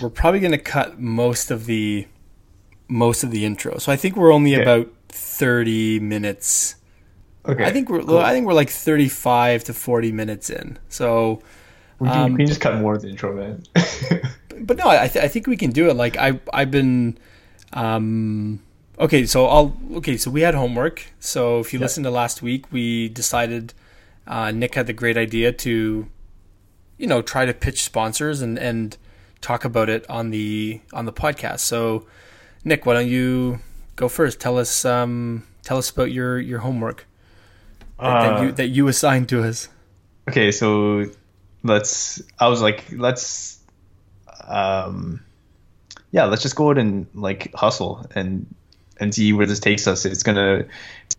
we're probably going to cut most of the most of the intro. So I think we're only Okay. about 30 minutes. Okay. I think we're cool. I think we're like 35 to 40 minutes in. So we can, um, we can just cut more of the intro, man. but no, I th- I think we can do it. Like I I've been um okay, so I'll okay, so we had homework. So if you Yeah. listened to last week, we decided uh, Nick had the great idea to you know, try to pitch sponsors and and talk about it on the on the podcast. So Nick, why don't you go first? Tell us um tell us about your your homework that, that Uh, you that you assigned to us. okay, so let's. I was like, let's. Um, yeah, let's just go out and like hustle and and see where this takes us. It's gonna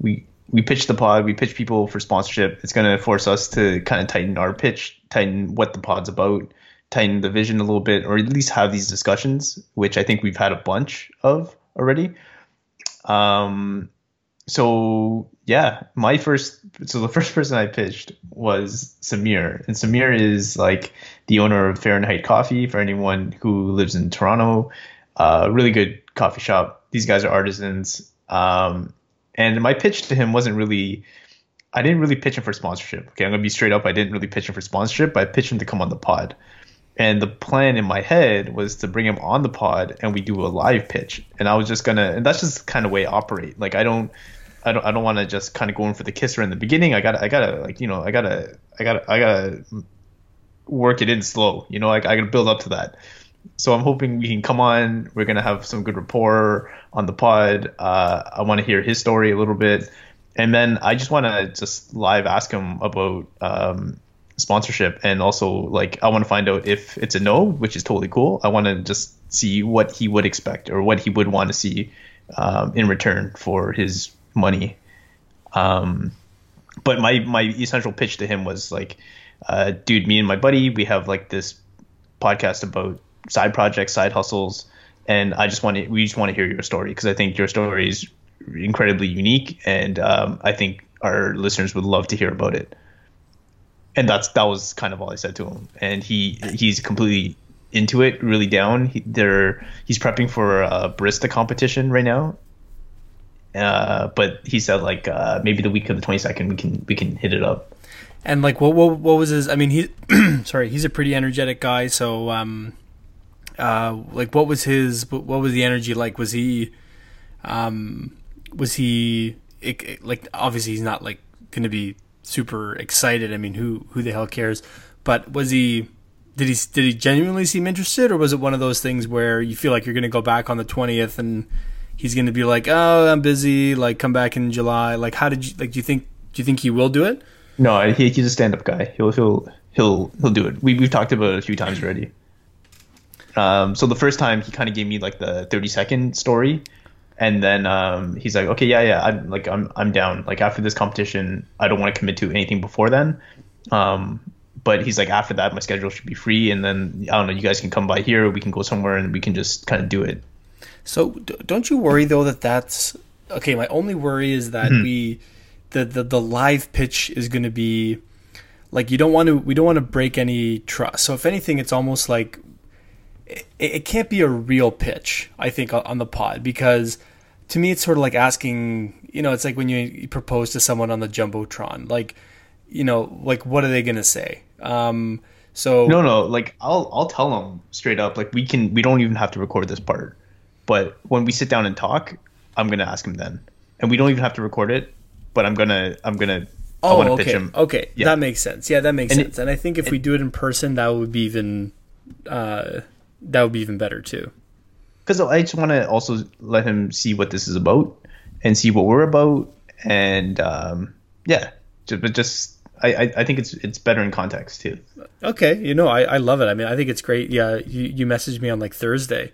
we we pitch the pod, we pitch people for sponsorship. It's gonna force us to kind of tighten our pitch, tighten what the pod's about, tighten the vision a little bit, or at least have these discussions, which I think we've had a bunch of already. Um, so yeah, my first so the first person I pitched was Samir, and Samir is like the owner of Fahrenheit Coffee for anyone who lives in Toronto. Uh, really good coffee shop. These guys are artisans. Um, and my pitch to him wasn't really. I didn't really pitch him for sponsorship. Okay, I'm gonna be straight up. I didn't really pitch him for sponsorship. But I pitched him to come on the pod. And the plan in my head was to bring him on the pod and we do a live pitch. And I was just gonna, and that's just kind of way I operate. Like I don't, I don't, I don't want to just kind of go in for the kisser in the beginning. I gotta, I gotta, like you know, I gotta, I gotta, I gotta work it in slow. You know, like I gotta build up to that. So I'm hoping we can come on. We're gonna have some good rapport on the pod. Uh, I want to hear his story a little bit, and then I just want to just live ask him about um, sponsorship, and also like I want to find out if it's a no, which is totally cool. I want to just see what he would expect or what he would want to see um, in return for his money. Um, but my my essential pitch to him was like, uh, dude, me and my buddy, we have like this podcast about side projects, side hustles, and I just want to we just want to hear your story because I think your story is incredibly unique, and um, I think our listeners would love to hear about it. And that's that was kind of all I said to him, and he he's completely into it, really down. He, they're he's prepping for a barista competition right now. Uh, but he said like uh, maybe the week of the twenty second we can we can hit it up. And like, what what what was his? I mean, he sorry, he's a pretty energetic guy. So, um, uh, like, what was his? What was the energy like? Was he, um, was he it, it- like? Obviously, he's not like going to be super excited. I mean, who who the hell cares? But was he? Did he did he genuinely seem interested, or was it one of those things where you feel like you're going to go back on the twentieth and he's going to be like, "Oh, I'm busy. Like, come back in July." Like, how did you like? Do you think do you think he will do it? No, he, he's a stand-up guy. He'll he'll he'll he'll do it. We we've talked about it a few times already. Um, so the first time he kind of gave me like the thirty second story, and then um, he's like, okay, yeah, yeah, I'm like I'm I'm down. Like after this competition, I don't want to commit to anything before then. Um, but he's like, after that, my schedule should be free, and then I don't know, you guys can come by here, we can go somewhere, and we can just kind of do it. So d- don't you worry though that that's okay? My only worry is that we the, the the live pitch is going to be like you don't want to we don't want to break any trust. So if anything, it's almost like it, it can't be a real pitch. I think on- the pod because to me it's sort of like asking you know it's like when you, propose to someone on the jumbotron like you know like what are they going to say um so No, no, like I'll I'll tell him straight up. Like we can we don't even have to record this part. But when we sit down and talk, I'm gonna ask him then, and we don't even have to record it. But I'm gonna I'm gonna I Oh, want to okay. pitch him. Okay, Yeah. that makes sense. Yeah, that makes And it- sense. and I think if we do it in person, that would be even uh, that would be even better too. because I just want to also let him see what this is about and see what we're about, and um, yeah, ju- but just I, I I think it's it's better in context too. Okay, you know, I, I love it. I mean, I think it's great. Yeah, you, you messaged me on like Thursday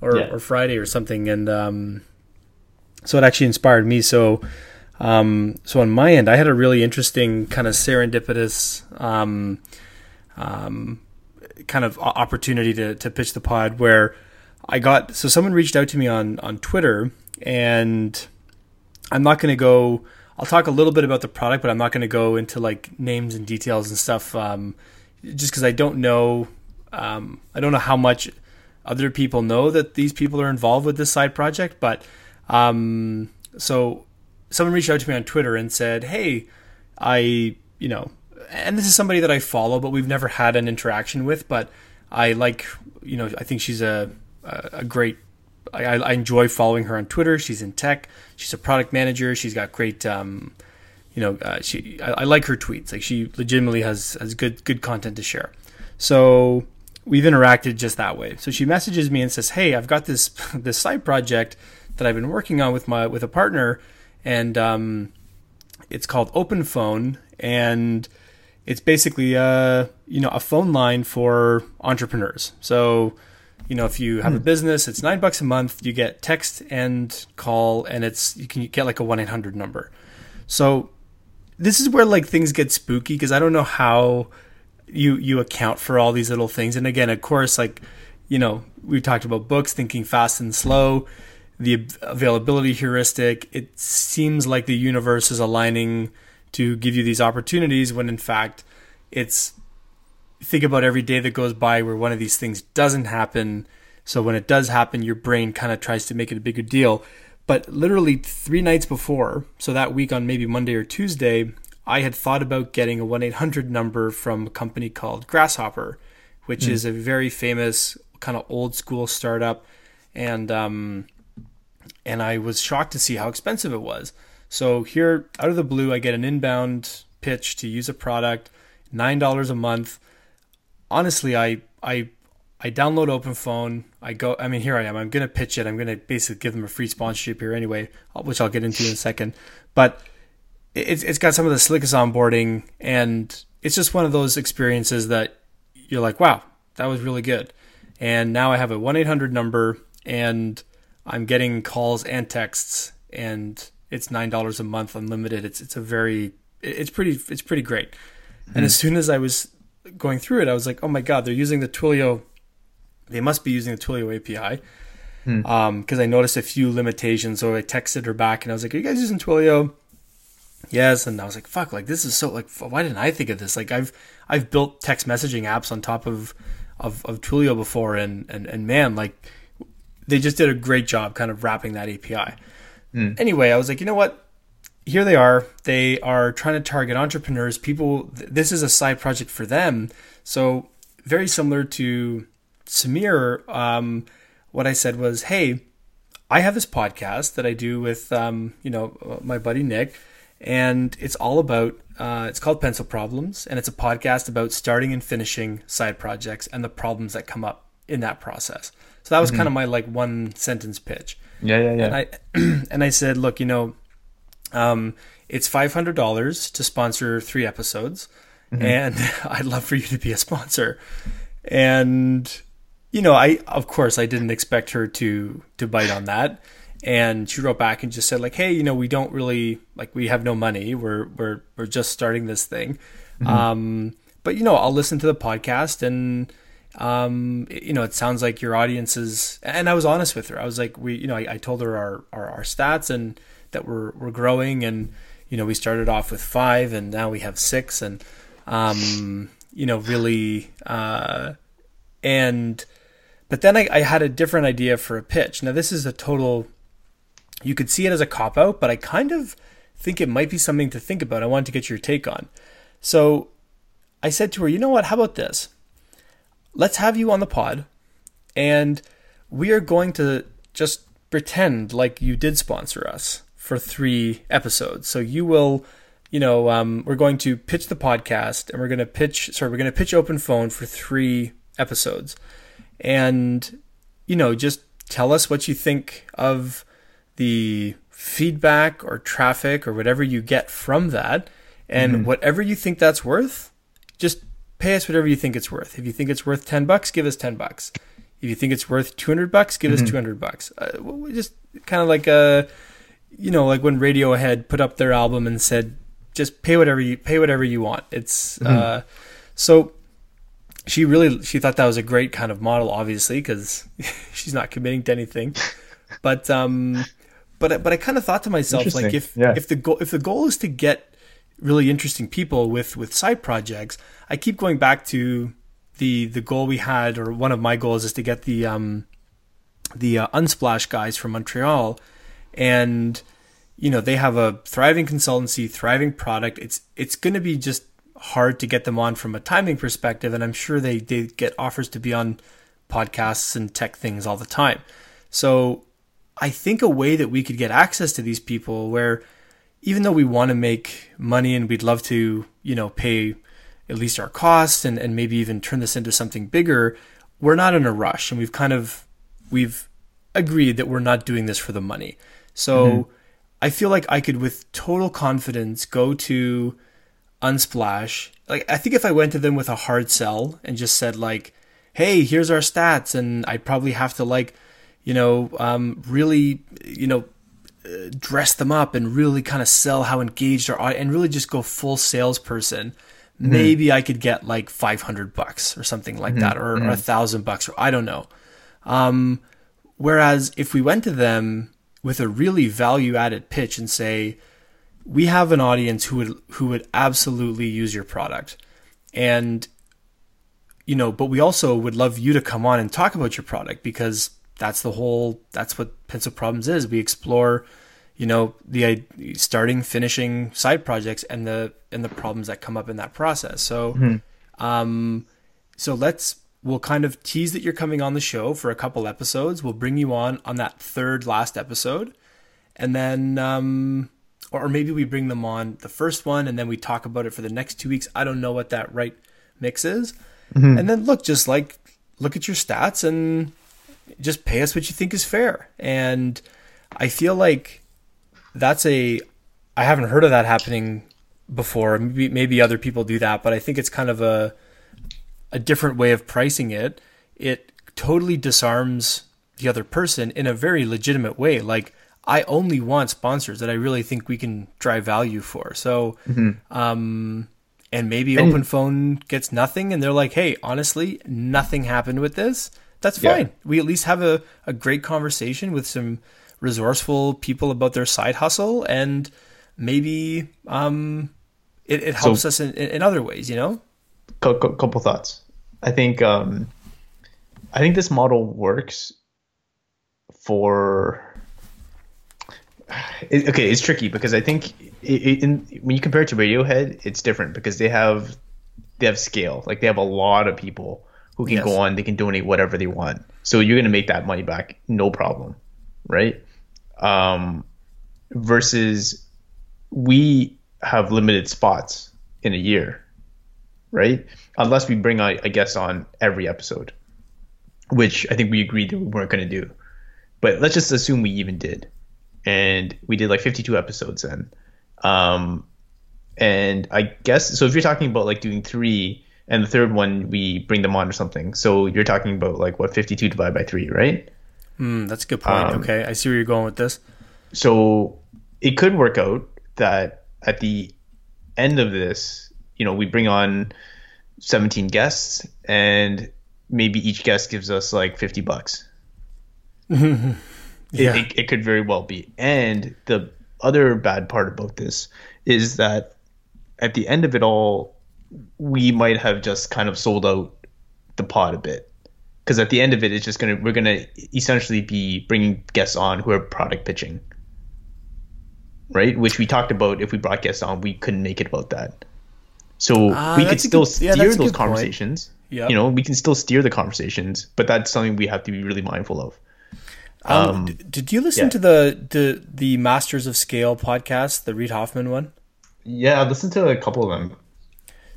or, Yeah. or Friday or something, and um, so it actually inspired me. So, um, so on my end, I had a really interesting kind of serendipitous um, um, kind of opportunity to, to pitch the pod where I got so someone reached out to me on on Twitter, and I'm not going to go. I'll talk a little bit about the product, but I'm not going to go into like names and details and stuff, um, just because I don't know. Um, I don't know how much other people know that these people are involved with this side project. But um, so someone reached out to me on Twitter and said, "Hey, I you know," and this is somebody that I follow, but we've never had an interaction with, but I like you know I think she's a a great I, I enjoy following her on Twitter. She's in tech. She's a product manager. She's got great, um, you know, uh, she. I, I, like her tweets. Like she legitimately has has good good content to share. So we've interacted just that way. So she messages me and says, "Hey, I've got this this side project that I've been working on with my with a partner, and um, it's called Open Phone, and it's basically a uh, you know a phone line for entrepreneurs. So." you know, if you have a hmm. business, it's nine bucks a month. You get text and call, and it's you can get like a one eight hundred number. So this is where like things get spooky because I don't know how you you account for all these little things. And again, of course, like you know, we talked about books, thinking fast and slow, the availability heuristic. It seems like the universe is aligning to give you these opportunities when in fact it's think about every day that goes by where one of these things doesn't happen. So when it does happen, your brain kind of tries to make it a bigger deal. But literally three nights before, so that week on maybe Monday or Tuesday, I had thought about getting a 1 800 number from a company called Grasshopper, which mm. is a very famous kind of old school startup. And, um, and I was shocked to see how expensive it was. So here, out of the blue, I get an inbound pitch to use a product, $9 a month honestly, I I I download OpenPhone. I go. I mean, here I am. I'm gonna pitch it. I'm gonna basically give them a free sponsorship here anyway, which I'll get into in a second. But it's it's got some of the slickest onboarding, and it's just one of those experiences that you're like, wow, that was really good. And now I have a one eight hundred number, and I'm getting calls and texts, and it's nine dollars a month, unlimited. It's it's a very it's pretty it's pretty great. Mm-hmm. And as soon as I was going through it, I was like, oh my god, they're using the Twilio. They must be using the Twilio API because hmm. um, I noticed a few limitations. So I texted her back and I was like, "Are you guys using Twilio?" Yes, and I was like, "Fuck! Like this is so like why didn't I think of this? Like I've I've built text messaging apps on top of of, of Twilio before, and and and man, like they just did a great job kind of wrapping that API. Hmm. Anyway, I was like, you know what? here they are. They are trying to target entrepreneurs. People, this is a side project for them. So very similar to Samir. Um, what I said was, hey, I have this podcast that I do with, um, you know, my buddy Nick, and it's all about. Uh, it's called Pencil Problems, and it's a podcast about starting and finishing side projects and the problems that come up in that process. So that was mm-hmm. kind of my like one sentence pitch. Yeah, yeah, yeah. And I and I said, look, you know, um, it's five hundred dollars to sponsor three episodes, mm-hmm. and I'd love for you to be a sponsor. And you know, I of course I didn't expect her to to bite on that. And she wrote back and just said like, "Hey, you know, we don't really like we have no money. We're we're we're just starting this thing, mm-hmm. um, but you know, I'll listen to the podcast and." Um, you know, it sounds like your audience is, and I was honest with her. I was like, we, you know, I, I told her our, our, our stats and, that we're we're growing, and you know we started off with five, and now we have six, and um, you know really, uh, and but then I, I had a different idea for a pitch. Now this is a total. You could see it as a cop out, but I kind of think it might be something to think about. I wanted to get your take on. So I said to her, you know what? How about this? Let's have you on the pod, and we are going to just pretend like you did sponsor us for three episodes. So you will, you know, um, we're going to pitch the podcast and we're going to pitch, sorry, we're going to pitch Open Phone for three episodes. And, you know, just tell us what you think of the feedback or traffic or whatever you get from that. And mm-hmm. whatever you think that's worth, just pay us whatever you think it's worth. If you think it's worth 10 bucks, give us 10 bucks. If you think it's worth 200 bucks, give mm-hmm. us 200 bucks. Uh, just kind of like a, you know, like when Radiohead put up their album and said, just pay whatever you pay whatever you want. It's mm-hmm. uh, so she really she thought that was a great kind of model, obviously, because she's not committing to anything. But um, but but I kind of thought to myself, like if yeah. if the goal if the goal is to get really interesting people with with side projects, I keep going back to the the goal we had, or one of my goals, is to get the um, the uh, Unsplash guys from Montreal, and you know they have a thriving consultancy, thriving product. It's it's going to be just hard to get them on from a timing perspective, and I'm sure they they get offers to be on podcasts and tech things all the time. So I think a way that we could get access to these people where even though we want to make money and we'd love to, you know, pay at least our costs and, and maybe even turn this into something bigger, we're not in a rush and we've kind of we've agreed that we're not doing this for the money. So mm-hmm. I feel like I could with total confidence go to Unsplash. Like I think if I went to them with a hard sell and just said like, "Hey, here's our stats," and I'd probably have to like you know, um, really, you know, dress them up and really kind of sell how engaged our audience and really just go full salesperson. Mm-hmm. Maybe I could get like 500 bucks or something like mm-hmm. that, or, mm-hmm. a thousand bucks, or I don't know. Um, whereas if we went to them with a really value added pitch and say, we have an audience who would who would absolutely use your product, and you know, but we also would love you to come on and talk about your product because that's the whole that's what pencil problems is. We explore you know the starting finishing side projects and the and the problems that come up in that process. So mm-hmm. um so let's we'll kind of tease that you're coming on the show for a couple episodes. We'll bring you on on that third last episode. And then um or maybe we bring them on the first one and then we talk about it for the next two weeks. I don't know what that right mix is. Mm-hmm. and then look just like look at your stats and just pay us what you think is fair. And I feel like that's a I haven't heard of that happening before. Maybe maybe other people do that, but I think it's kind of a a different way of pricing it. It totally disarms the other person in a very legitimate way. Like I only want sponsors that I really think we can drive value for. So, mm-hmm. um, and maybe and, Open Phone gets nothing, and they're like, "Hey, honestly, nothing happened with this that's fine. Yeah. We at least have a, a great conversation with some resourceful people about their side hustle, and maybe um, it, it helps so, us in, in other ways. You know, couple, couple thoughts. I think um, I think this model works for. It, okay, it's tricky because I think it, in, when you compare it to Radiohead, it's different because they have they have scale. Like they have a lot of people who can yes. go on, they can donate whatever they want. So you're gonna make that money back, no problem, right? Um, versus we have limited spots in a year, right? Unless we bring a, a guest on every episode, which I think we agreed that we weren't gonna do. But let's just assume we even did, and we did like 52 episodes then. Um, and I guess so. If you're talking about like doing three and the third one we bring them on or something. So you're talking about like what 52 divided by three, right? Mm, that's a good point. Um, okay, I see where you're going with this. So it could work out that at the end of this, you know, we bring on 17 guests and maybe each guest gives us like 50 bucks. yeah. It, it, it could very well be. And the other bad part about this is that at the end of it all, we might have just kind of sold out the pod a bit. Because at the end of it it's just gonna we're gonna essentially be bringing guests on who are product pitching. Right? Which we talked about if we brought guests on we couldn't make it about that. So uh, we could still good, steer yeah, those conversations. Yeah. You know we can still steer the conversations but that's something we have to be really mindful of. Um, um did you listen yeah. to the, the the masters of scale podcast the reid hoffman one? Yeah i listened to a couple of them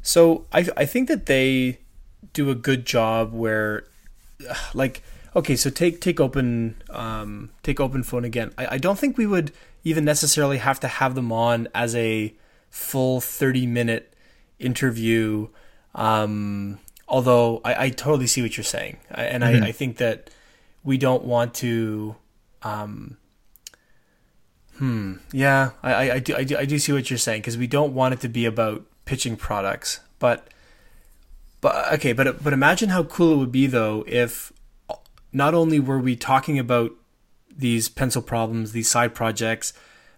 so I I think that they do a good job where, like, okay, so take take open um, take open phone again. I, I don't think we would even necessarily have to have them on as a full thirty minute interview. Um, although I, I totally see what you're saying, and mm-hmm. I, I think that we don't want to. Um, hmm. Yeah, I, I, I, do, I do I do see what you're saying because we don't want it to be about pitching products. But but okay, but but imagine how cool it would be though if not only were we talking about these pencil problems, these side projects,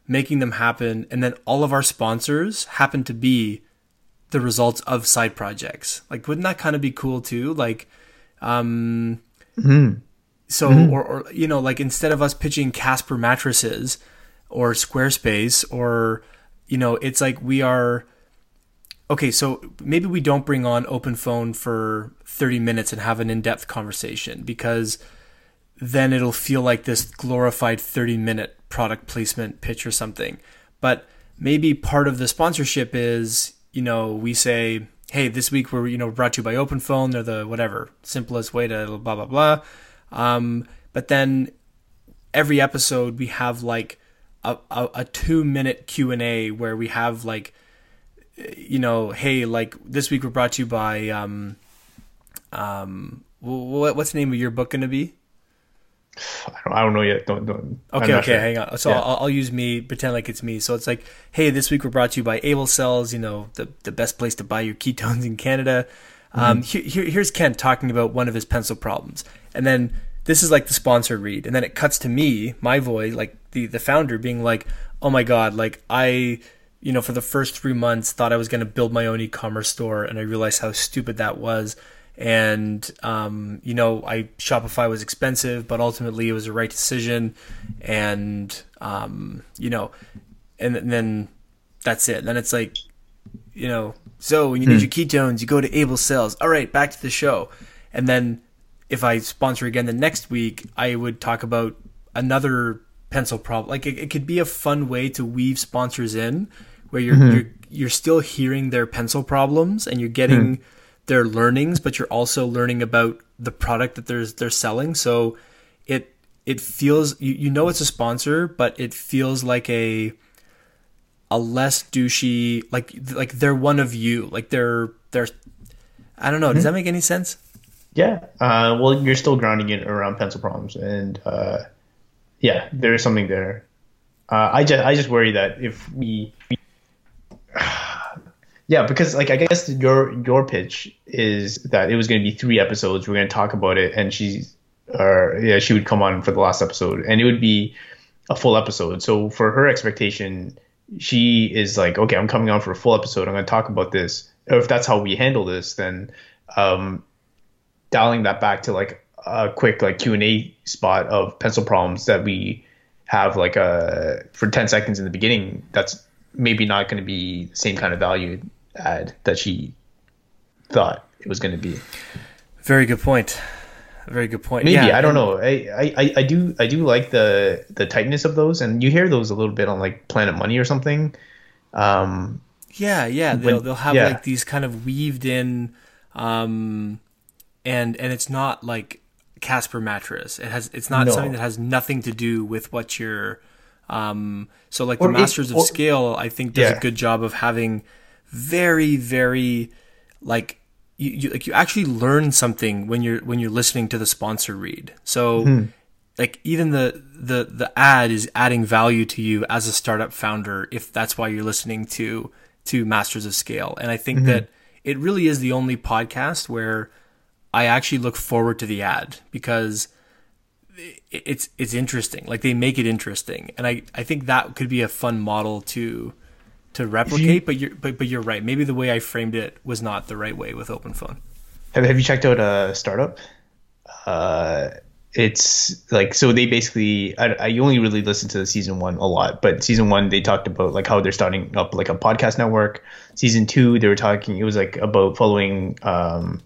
making them happen, and then all of our sponsors happen to be the results of side projects. Like, wouldn't that kind of be cool too? Like, um, so or, or you know, like instead of us pitching Casper mattresses or Squarespace or you know, it's like we are okay, so maybe we don't bring on open phone for 30 minutes and have an in-depth conversation because then it'll feel like this glorified 30 minute product placement pitch or something. But maybe part of the sponsorship is, you know, we say, hey, this week we're, you know, brought to you by open phone. They're the whatever, simplest way to blah, blah, blah. Um, but then every episode we have like a, a, a two minute Q&A where we have like, you know, hey, like this week we're brought to you by, um, um, what, what's the name of your book going to be? I don't, I don't know yet. Don't don't. Okay, okay, sure. hang on. So yeah. I'll, I'll, use me, pretend like it's me. So it's like, hey, this week we're brought to you by Able Cells. You know, the the best place to buy your ketones in Canada. Mm-hmm. Um, here, here, here's Kent talking about one of his pencil problems, and then this is like the sponsor read, and then it cuts to me, my voice, like the the founder, being like, oh my god, like I. You know, for the first three months, thought I was going to build my own e-commerce store, and I realized how stupid that was and um, you know I Shopify was expensive, but ultimately it was the right decision, and um, you know, and, and, then that's it. Then it's like, you know, so when you need hmm. your ketones, you go to Able Cells. All right, back to the show, and then if I sponsor again the next week, I would talk about another pencil problem. Like it, it could be a fun way to weave sponsors in, where you're mm-hmm. you're you're still hearing their pencil problems and you're getting. Hmm their learnings, but you're also learning about the product that they're they're selling. So it it feels you, you know it's a sponsor, but it feels like a a less douchey like like they're one of you. Like they're they're I don't know. Mm-hmm. Does that make any sense? Yeah. Uh, well, you're still grounding it around pencil problems, and uh, yeah, there is something there. Uh, I just I just worry that if we, we yeah, because like I guess your your pitch is that it was going to be three episodes. We're going to talk about it, and she's or yeah, she would come on for the last episode, and it would be a full episode. So for her expectation, she is like, okay, I'm coming on for a full episode. I'm going to talk about this. Or if that's how we handle this, then um, dialing that back to like a quick like Q and A spot of pencil problems that we have like a uh, for 10 seconds in the beginning. That's maybe not going to be the same kind of value add that she thought it was going to be. Very good point. Very good point. Maybe yeah, I don't know. I, I, I do I do like the the tightness of those, and you hear those a little bit on like Planet Money or something. Um, yeah, yeah. They'll when, they'll have yeah. like these kind of weaved in, um, and and it's not like Casper mattress. It has it's not no. something that has nothing to do with what you're. Um, so like or the Masters it, or, of Scale, I think does yeah. a good job of having very very like you, you, like you actually learn something when you're when you're listening to the sponsor read. So mm-hmm. like even the the the ad is adding value to you as a startup founder if that's why you're listening to to Masters of Scale. And I think mm-hmm. that it really is the only podcast where I actually look forward to the ad because it's it's interesting. Like they make it interesting. And I I think that could be a fun model to to replicate, you, but you're but, but you're right. Maybe the way I framed it was not the right way with OpenPhone. Have Have you checked out a startup? Uh, it's like so they basically I, I only really listened to the season one a lot, but season one they talked about like how they're starting up like a podcast network. Season two they were talking it was like about following um,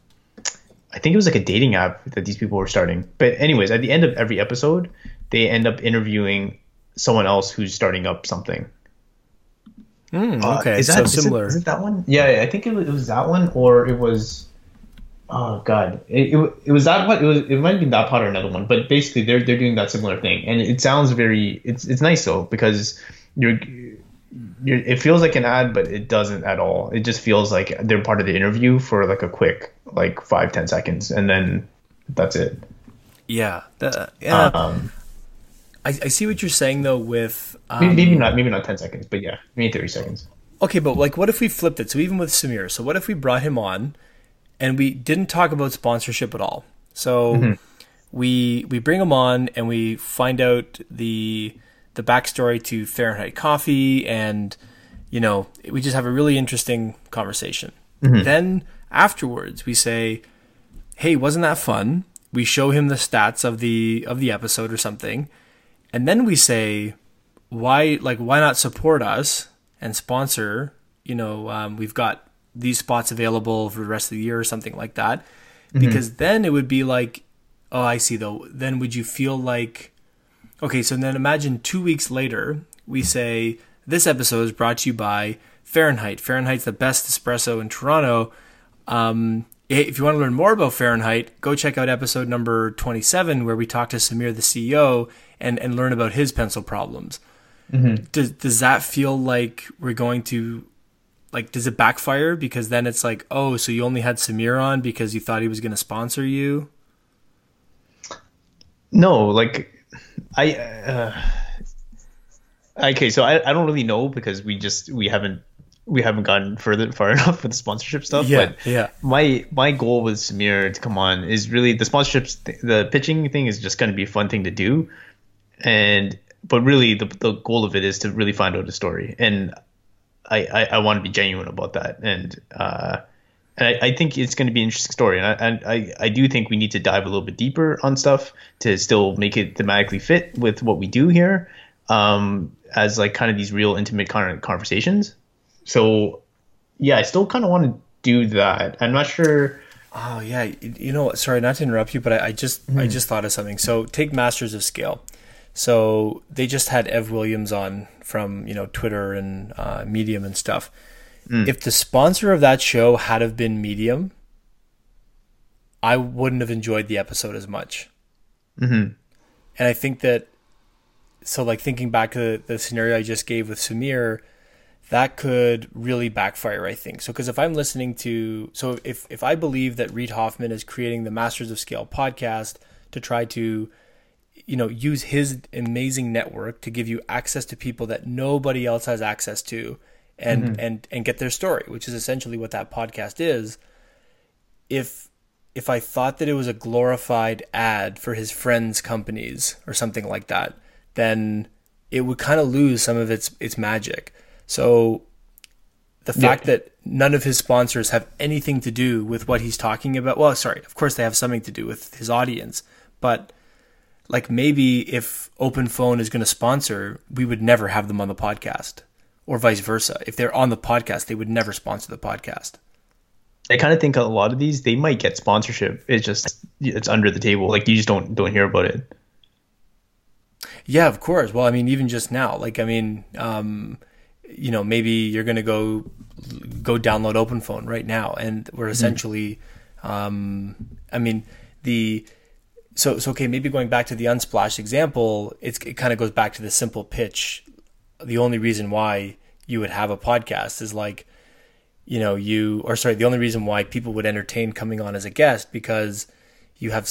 I think it was like a dating app that these people were starting. But anyways, at the end of every episode, they end up interviewing someone else who's starting up something. Mm, okay, uh, is that, so similar. Is it, is it that one? Yeah, I think it was, it was that one, or it was. Oh God, it, it, it was that one. It was it might be that part or another one, but basically they're they're doing that similar thing, and it sounds very it's it's nice though because you're, it feels like an ad, but it doesn't at all. It just feels like they're part of the interview for like a quick, like five ten seconds, and then that's it. Yeah, yeah. Um, I, I see what you're saying though. With um, maybe not, maybe not ten seconds, but yeah, maybe thirty seconds. Okay, but like, what if we flipped it? So even with Samir, so what if we brought him on, and we didn't talk about sponsorship at all? So mm-hmm. we we bring him on and we find out the the backstory to Fahrenheit Coffee and you know, we just have a really interesting conversation. Then afterwards, we say, "Hey, wasn't that fun?" We show him the stats of the of the episode or something, and then we say, "Why, like, why not support us and sponsor?" You know, um, we've got these spots available for the rest of the year or something like that, because then it would be like, "Oh, I see." Though, then would you feel like Okay, so then imagine two weeks later, we say, This episode is brought to you by Fahrenheit. Fahrenheit's the best espresso in Toronto. Um, if you want to learn more about Fahrenheit, go check out episode number 27, where we talk to Samir, the CEO, and, and learn about his pencil problems. Does, does that feel like we're going to, like, does it backfire? Because then it's like, oh, so you only had Samir on because you thought he was going to sponsor you? No, like I. Uh, okay, so I, I don't really know because we just we haven't we haven't gotten further far enough with the sponsorship stuff. Yeah, but yeah. My my goal with Samir to come on is really the sponsorships. th- The pitching thing is just going to be a fun thing to do, and but really the the goal of it is to really find out the story, and I I, I want to be genuine about that, and uh, and I, I think it's going to be an interesting story, and I, and I I do think we need to dive a little bit deeper on stuff to still make it thematically fit with what we do here, um, as like kind of these real intimate kind of conversations. So, yeah, I still kind of want to do that. I'm not sure. Oh yeah, you know, sorry not to interrupt you, but I, I just I just thought of something. So take Masters of Scale. So they just had Ev Williams on from you know Twitter and uh, Medium and stuff. If the sponsor of that show had have been Medium, I wouldn't have enjoyed the episode as much. Mhm. And I think that so like thinking back to the, the scenario I just gave with Samir, that could really backfire, I think. So, because if I'm listening to, so if, if I believe that Reid Hoffman is creating the Masters of Scale podcast to try to, you know, use his amazing network to give you access to people that nobody else has access to and, mm-hmm. and, and get their story, which is essentially what that podcast is. If, if I thought that it was a glorified ad for his friends' companies or something like that, then it would kind of lose some of its its magic. So the fact that none of his sponsors have anything to do with what he's talking about, well, sorry, of course they have something to do with his audience, but like maybe if Open Phone is going to sponsor, we would never have them on the podcast, or vice versa. If they're on the podcast, they would never sponsor the podcast. I kind of think a lot of these they might get sponsorship. It's just it's under the table. Like you just don't don't hear about it. Yeah, of course. Well, I mean, even just now, like, I mean, um, you know, maybe you're going to go go download OpenPhone right now, and we're essentially, um, I mean, the so so okay, maybe going back to the Unsplash example, it's, it kind of goes back to the simple pitch. The only reason why you would have a podcast is like, you know, you or sorry, the only reason why people would entertain coming on as a guest because you have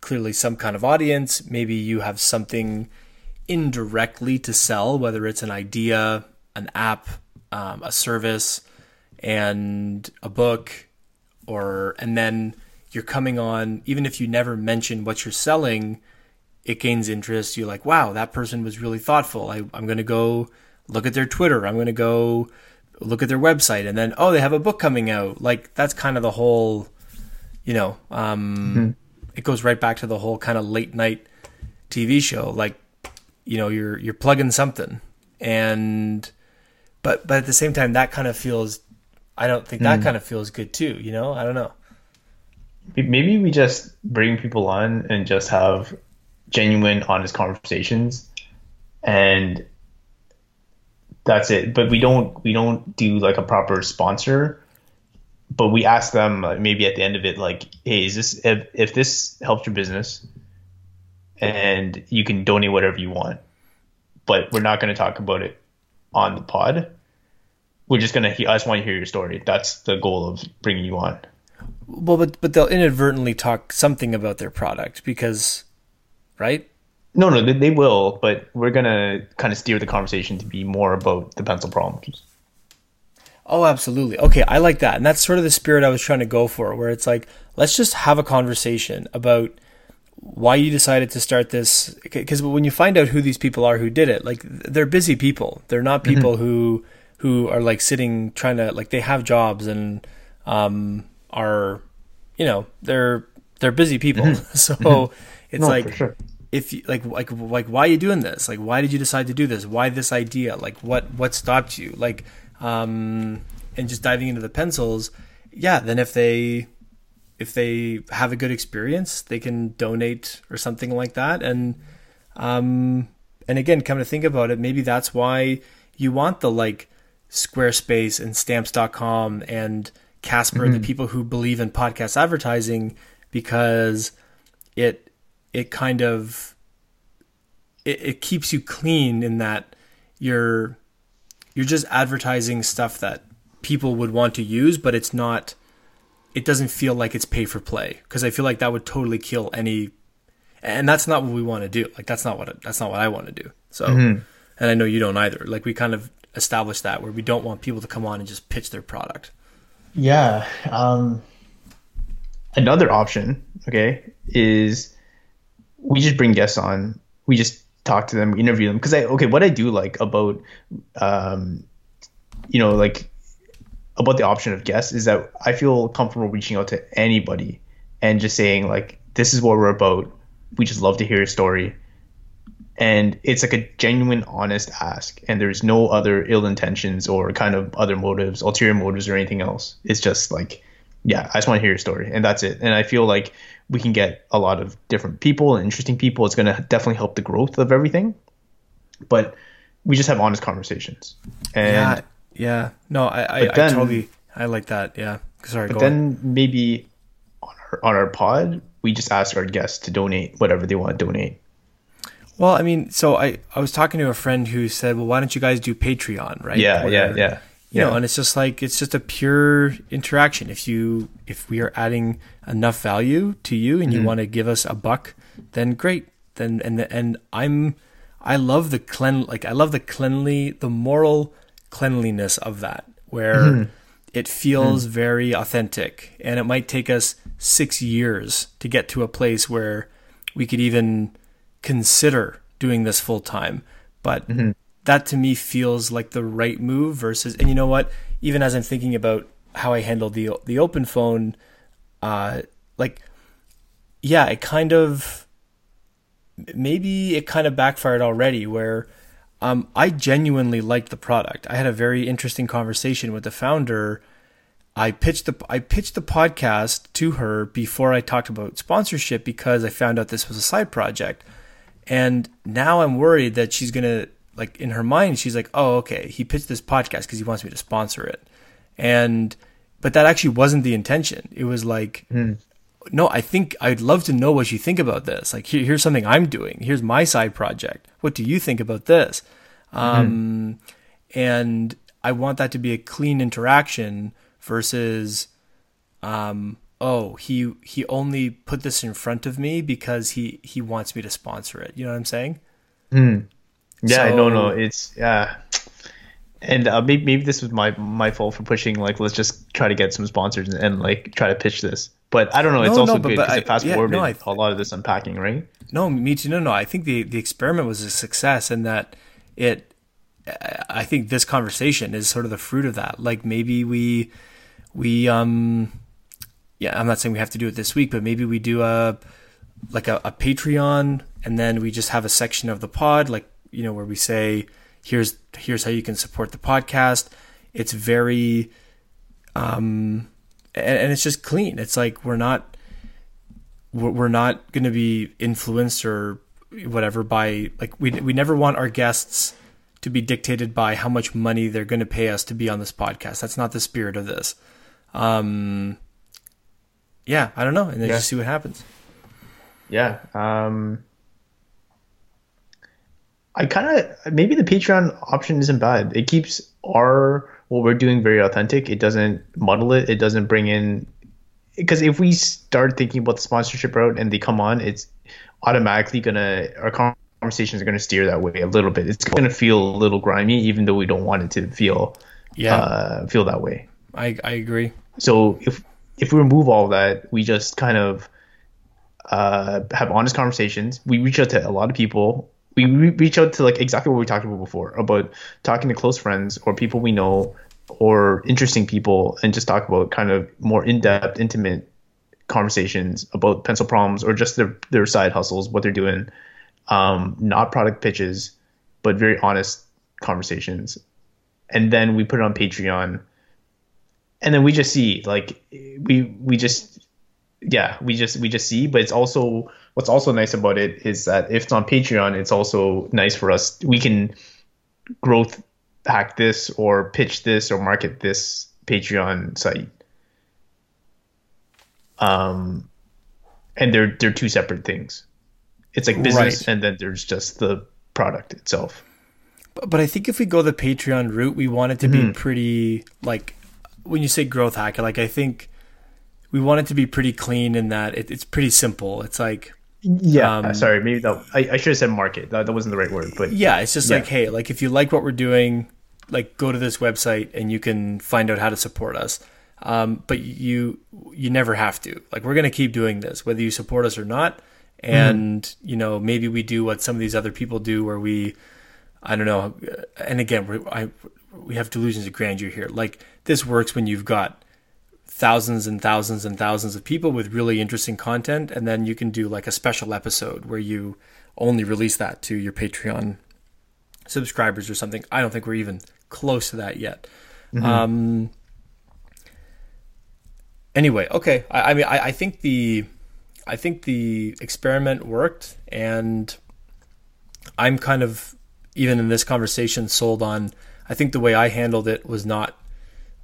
clearly some kind of audience. Maybe you have something indirectly to sell, whether it's an idea, an app, um, a service, and a book, or and then you're coming on. Even if you never mention what you're selling, it gains interest. You're like, wow, that person was really thoughtful. I, I'm going to go look at their Twitter. I'm going to go look at their website, and then oh, they have a book coming out. Like that's kind of the whole, you know, um, it goes right back to the whole kind of late night TV show. Like, you know, you're you're plugging something, and but but at the same time, that kind of feels. I don't think that kind of feels good too. You know, I don't know. Maybe we just bring people on and just have genuine, honest conversations, and that's it. But we don't we don't do like a proper sponsor. But we ask them maybe at the end of it, like, hey, is this if, if this helps your business, and you can donate whatever you want, but we're not going to talk about it on the pod. We're just gonna. I just want to hear your story. That's the goal of bringing you on. Well, but but they'll inadvertently talk something about their product because, right? No, no, they, they will, but we're gonna kind of steer the conversation to be more about the pencil problems. Oh, absolutely. Okay, I like that. And that's sort of the spirit I was trying to go for, where it's like, let's just have a conversation about why you decided to start this. Because when you find out who these people are who did it, like, they're busy people. They're not people who who are like sitting trying to like they have jobs and um, are you know they're they're busy people. Mm-hmm. so it's No, like sure. if you, like like like why are you doing this? Like why did you decide to do this? Why this idea? Like what what stopped you? Like um and just diving into the pencils, yeah, then if they if they have a good experience, they can donate or something like that and um and again, come to think about it, maybe that's why you want the like Squarespace and stamps.com and Casper, the people who believe in podcast advertising because it it kind of it, it keeps you clean in that you're you're just advertising stuff that people would want to use but it's not it doesn't feel like it's pay for play. Because i feel like that would totally kill any and that's not what we want to do. Like that's not what that's not what i want to do. So and i know you don't either. Like we kind of established that where we don't want people to come on and just pitch their product. Yeah. Um, another option, okay, is we just bring guests on. We just talk to them, interview them. Because I okay, what I do like about, um, you know, like about the option of guests is that I feel comfortable reaching out to anybody and just saying like, this is what we're about. We just love to hear your story. And it's like a genuine, honest ask, and there's no other ill intentions or kind of other motives, ulterior motives, or anything else. It's just like, yeah, I just want to hear your story, and that's it. And I feel like we can get a lot of different people and interesting people. It's going to definitely help the growth of everything. But we just have honest conversations, and yeah yeah no i i, then- I totally i like that yeah sorry But go on. then maybe on our, on our pod, we just ask our guests to donate whatever they want to donate. Well, I mean, so I, I was talking to a friend who said, well, why don't you guys do Patreon, right? Yeah, Where, yeah, yeah. You yeah. know, and it's just like it's just a pure interaction. If you if we are adding enough value to you and you mm-hmm. want to give us a buck, then great. Then and and I'm I love the clean like I love the cleanly the moral cleanliness of that where mm-hmm. it feels mm. very authentic and it might take us 6 years to get to a place where we could even consider doing this full time. But mm-hmm. That to me feels like the right move versus and you know what? Even as I'm thinking about how I handled the the open phone, uh like yeah, it kind of maybe it kind of backfired already where um, I genuinely liked the product. I had a very interesting conversation with the founder. I pitched the I pitched the podcast to her before I talked about sponsorship because I found out this was a side project. And now I'm worried that she's going to like in her mind she's like, "Oh, okay, he pitched this podcast because he wants me to sponsor it." And but that actually wasn't the intention. It was like no, I think I'd love to know what you think about this. Like, here, here's something I'm doing. Here's my side project. What do you think about this? Um, and I want that to be a clean interaction versus, um, oh, he he only put this in front of me because he he wants me to sponsor it. You know what I'm saying? Yeah, So- no, no, it's yeah. And uh, maybe maybe this was my my fault for pushing. Like, let's just try to get some sponsors and, and like try to pitch this. But I don't know. It's No, also no, but- good because it fast yeah, forwarded no, I- a lot of this unpacking, right? No, me too. No, no. I think the the experiment was a success, and that it. I think this conversation is sort of the fruit of that. Like maybe we, we um, yeah. I'm not saying we have to do it this week, but maybe we do a like a, a Patreon, and then we just have a section of the pod, like you know, where we say, here's here's how you can support the podcast. It's very, um, and, and it's just clean. It's like we're not we're not going to be influenced or whatever by like we we never want our guests to be dictated by how much money they're going to pay us to be on this podcast. That's not the spirit of this. Um yeah, I don't know, and then Yeah. just see what happens. Yeah. Um, I kind of maybe the Patreon option isn't bad. It keeps our what we're doing very authentic. It doesn't muddle it. It doesn't bring in because if we start thinking about the sponsorship route and they come on, it's automatically gonna our conversations are gonna steer that way a little bit. It's gonna feel a little grimy, even though we don't want it to feel Yeah, uh, feel that way. I I agree. So if if we remove all that, we just kind of uh, have honest conversations. We reach out to a lot of people. We re- reach out to like exactly what we talked about before about talking to close friends or people we know or interesting people and just talk about kind of more in-depth intimate conversations about pencil problems or just their their side hustles what they're doing. Um, not product pitches but very honest conversations. And then we put it on patreon. And then we just see like we we just yeah we just we just see but it's also what's also nice about it is that if it's on patreon it's also nice for us. We can growth hack this or pitch this or market this patreon site. Um and they're they're two separate things. It's like business Right. and then there's just the product itself. But, but I think if we go the Patreon route, we want it to be pretty like when you say growth hacker, like I think we want it to be pretty clean in that it, it's pretty simple. It's like yeah Um, sorry maybe that I, I should have said market that, that wasn't the right word but yeah, it's just Yeah. like hey, like if you like what we're doing, like go to this website and you can find out how to support us. Um, but you you never have to. Like we're gonna keep doing this whether you support us or not. And you know maybe we do what some of these other people do where we I don't know. And again, we I we have delusions of grandeur here. Like this works when you've got thousands and thousands and thousands of people with really interesting content, and then you can do like a special episode where you only release that to your Patreon subscribers or something. I don't think we're even close to that yet. Um. Anyway, okay. I, I mean, I, I think the, I think the experiment worked, and I'm kind of even in this conversation sold on I think the way I handled it was not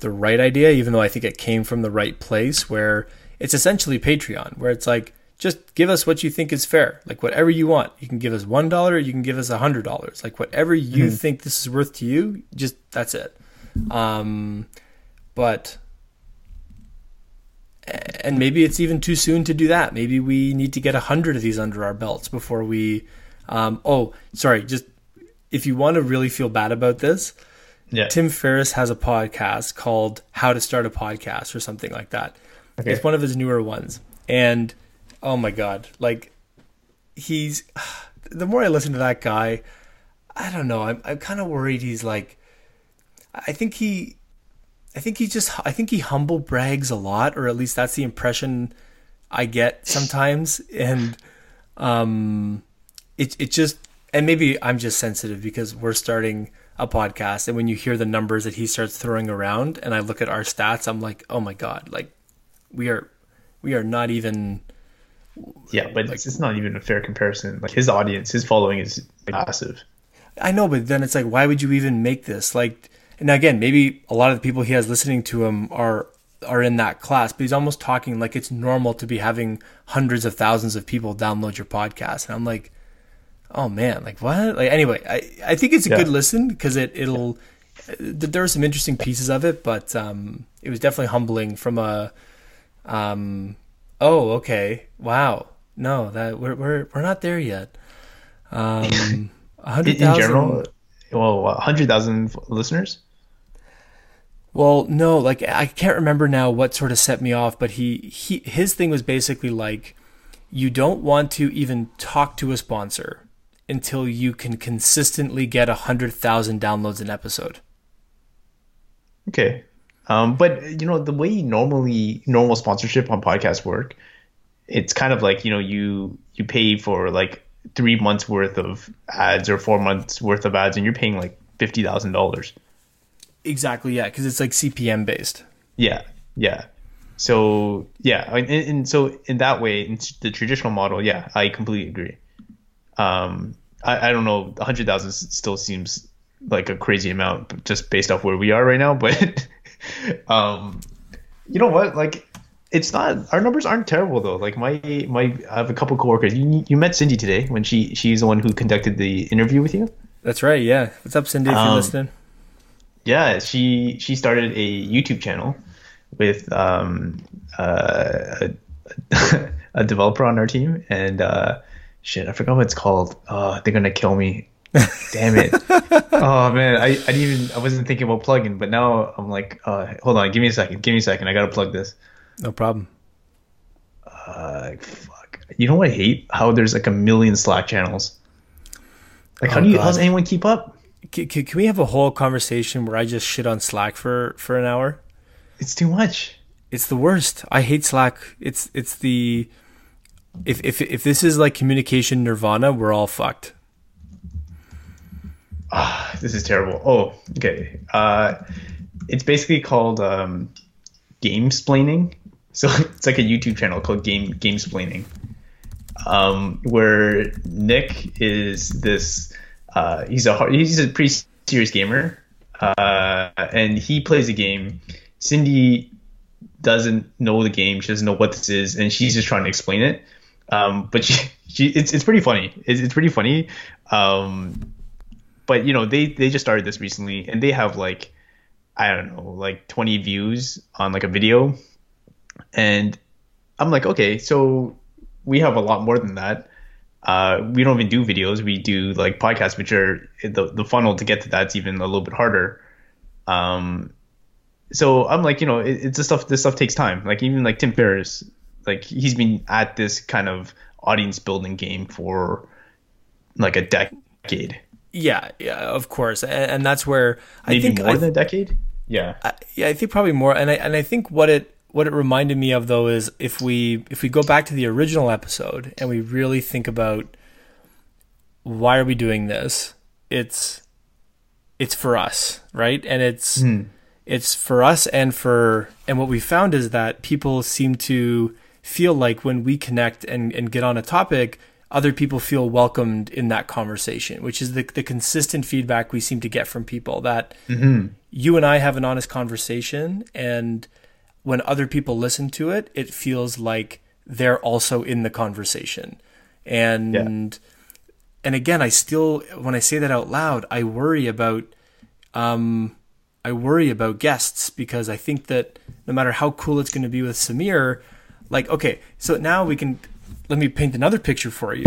the right idea even though I think it came from the right place where it's essentially Patreon where it's like just give us what you think is fair like whatever you want you can give us one dollar you can give us a hundred dollars like whatever you think this is worth to you just that's it um but and maybe it's even too soon to do that. Maybe we need to get a hundred of these under our belts before we. Um, oh, sorry. Just if you want to really feel bad about this, yeah Tim Ferriss has a podcast called "How to Start a Podcast" or something like that. Okay. It's one of his newer ones, and oh my god, like he's. The more I listen to that guy, I don't know. I'm I'm kind of worried he's like. I think he I think he just I think he humble brags a lot, or at least that's the impression I get sometimes. And um it it just and maybe I'm just sensitive because we're starting a podcast and when you hear the numbers that he starts throwing around and I look at our stats, I'm like, oh my god, like we are we are not even Yeah, but it's, it's not even a fair comparison. Like his audience, his following is massive. I know, but then it's like, why would you even make this? Like, and again, maybe a lot of the people he has listening to him are are in that class, but he's almost talking like it's normal to be having hundreds of thousands of people download your podcast, and I'm like, oh man, like what? Like anyway, I I think it's a Yeah. good listen because it it'll th- there are some interesting pieces of it, but um, it was definitely humbling from a um, oh okay, wow, no, that we're we're we're not there yet. Um, hundred in general, well, 100,000 listeners? Well, no, like I can't remember now what sort of set me off, but he, he his thing was basically like you don't want to even talk to a sponsor until you can consistently get a hundred thousand downloads an episode. Okay. Um, but you know the way normally normal sponsorship on podcasts work, it's kind of like you know you you pay for like three months worth of ads or four months worth of ads, and you're paying like fifty thousand dollars. Exactly, yeah, because it's like CPM based. Yeah, yeah. So yeah, and, and so in that way, in the traditional model, yeah, I completely agree. Um, I, I don't know, a hundred thousand still seems like a crazy amount just based off where we are right now, but um, you know what? Like, it's not our numbers aren't terrible though. Like my my, I have a couple coworkers. You you met Cindy today when she she's the one who conducted the interview with you. That's right, yeah. What's up, Cindy? If you're Um, listening, yeah she she started a youtube channel with um uh, a, a developer on our team and uh shit i forgot what it's called oh they're gonna kill me damn it oh man I, I didn't even i wasn't thinking about plugging but now i'm like uh hold on give me a second give me a second i gotta plug this no problem. uh fuck you know what i hate how there's like a million slack channels Like, how Oh, do you? God. How does anyone keep up? Can, can, can we have a whole conversation where I just shit on Slack for for an hour? It's too much. It's the worst. I hate Slack. It's it's the if if if this is like communication nirvana, we're all fucked. Ah, this is terrible. Oh, okay. Uh, it's basically called um, game splaining. So it's like a YouTube channel called Game Game Splaining, um, where Nick is this. Uh, he's a hard, he's a pretty serious gamer, uh, and he plays a game. Cindy doesn't know the game. She doesn't know what this is, and she's just trying to explain it. Um, but she, she it's it's pretty funny. It's, it's pretty funny. Um, but you know they they just started this recently and they have like i don't know like 20 views on like a video. And i'm like okay so we have a lot more than that. Uh, we don't even do videos. We do like podcasts which are the, the funnel to get to that's even a little bit harder. Um, so i'm like you know it, it's this stuff this stuff takes time. Like even like tim ferriss like he's been at this kind of audience building game for like a decade. Yeah, yeah, of course, and, and that's where I think more I, than a decade. Yeah, I, yeah, I think probably more, and I and I think what it what it reminded me of though is if we if we go back to the original episode and we really think about why are we doing this, it's it's for us, right? And it's hmm. it's for us and for and what we found is that people seem to feel like when we connect and, and get on a topic other people feel welcomed in that conversation which is the, the consistent feedback we seem to get from people that you and i have an honest conversation and when other people listen to it it feels like they're also in the conversation. And and again i still when i say that out loud i worry about um I worry about guests because I think that no matter how cool it's going to be with Samir, like, okay, so now we can let me paint another picture for you.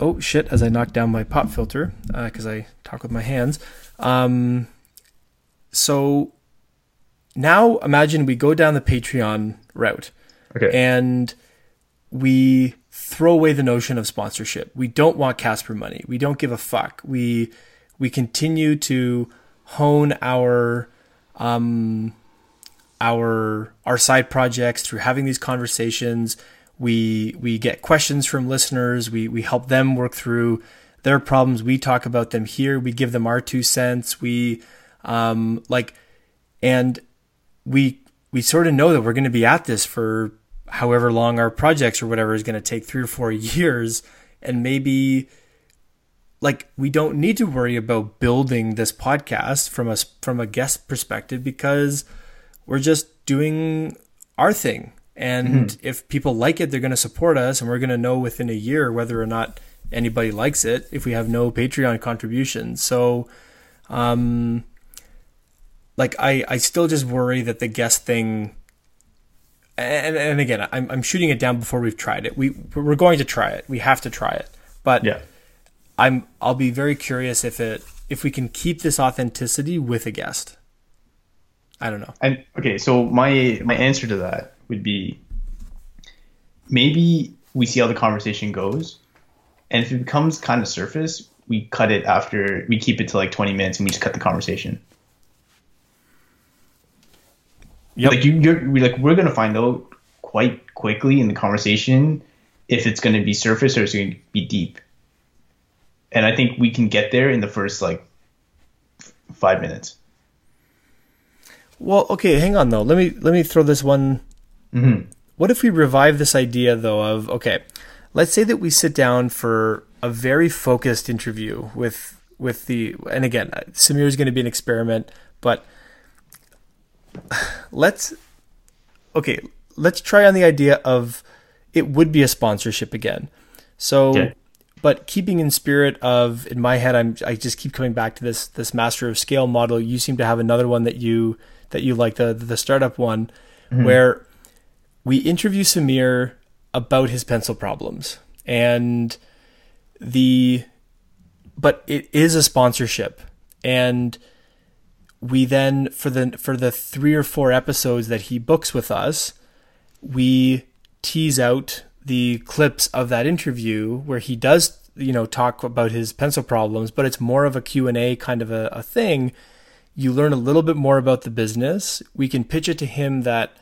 Oh shit! As I knock down my pop filter because I talk with my hands. Um, so now imagine we go down the Patreon route Okay. and we throw away the notion of sponsorship. We don't want Casper money. We don't give a fuck. We we continue to hone our um our our side projects through having these conversations. We we get questions from listeners. We we help them work through their problems. We talk about them here. We give them our two cents. We um like and we we sort of know that we're going to be at this for however long our projects or whatever is going to take three or four years and maybe like we don't need to worry about building this podcast from a from a guest perspective because we're just doing our thing. And if people like it they're going to support us and we're going to know within a year whether or not anybody likes it if we have no patreon contributions. So um like I, I still just worry that the guest thing and, and again I'm, I'm shooting it down before we've tried it. We we're going to try it. We have to try it. But yeah. i'm i'll be very curious if it if we can keep this authenticity with a guest i don't know And okay, so my my answer to that would be maybe we see how the conversation goes, and if it becomes kind of surface, we cut it after we keep it to like twenty minutes, and we just cut the conversation. Yep. Like you, you're we like we're gonna find out quite quickly in the conversation if it's gonna be surface or it's gonna be deep. And I think we can get there in the first like f- five minutes. Well okay hang on though. Let me let me throw this one. Mm-hmm. What if we revive this idea though of okay let's say that we sit down for a very focused interview with with the and again uh, samir is going to be an experiment but let's okay let's try on the idea of it would be a sponsorship again. So Okay. but keeping in spirit of in my head i'm i just keep coming back to this this Masters of Scale model. You seem to have another one that you that you like the the startup one mm-hmm. where we interview samir about his pencil problems. And the but it is a sponsorship. And we then for the for the 3 or 4 episodes that he books with us we tease out the clips of that interview where he does you know talk about his pencil problems, but it's more of a Q and A kind of a, a thing. You learn a little bit more about the business. We can pitch it to him that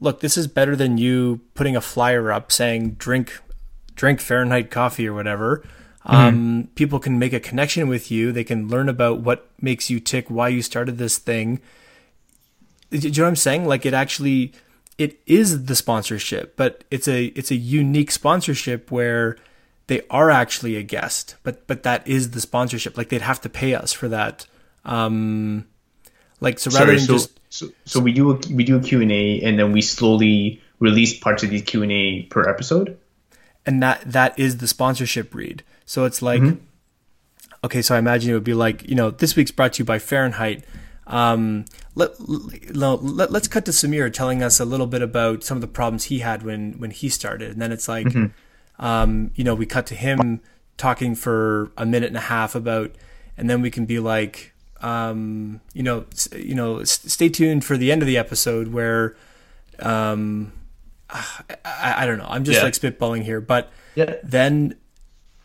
look, this is better than you putting a flyer up saying drink drink Fahrenheit coffee or whatever. Mm-hmm. Um, people can make a connection with you. They can learn about what makes you tick, why you started this thing. Do you know what I'm saying? Like it actually, it is the sponsorship, but it's a it's a unique sponsorship where they are actually a guest, but but that is the sponsorship. Like they'd have to pay us for that. Um, like so rather Sorry, than so, just so, so we do a, we do a Q and A, and then we slowly release parts of these Q and A per episode. And that that is the sponsorship read. So it's like, mm-hmm. okay, so I imagine it would be like, you know, this week's brought to you by Fahrenheit. Um, let, let, us cut to Samir telling us a little bit about some of the problems he had when, when he started. And then it's like, mm-hmm. um, you know, we cut to him talking for a minute and a half about, and then we can be like, um, you know, you know, stay tuned for the end of the episode where, um, I, I, don't know. I'm just yeah. like spitballing here, but yeah. then,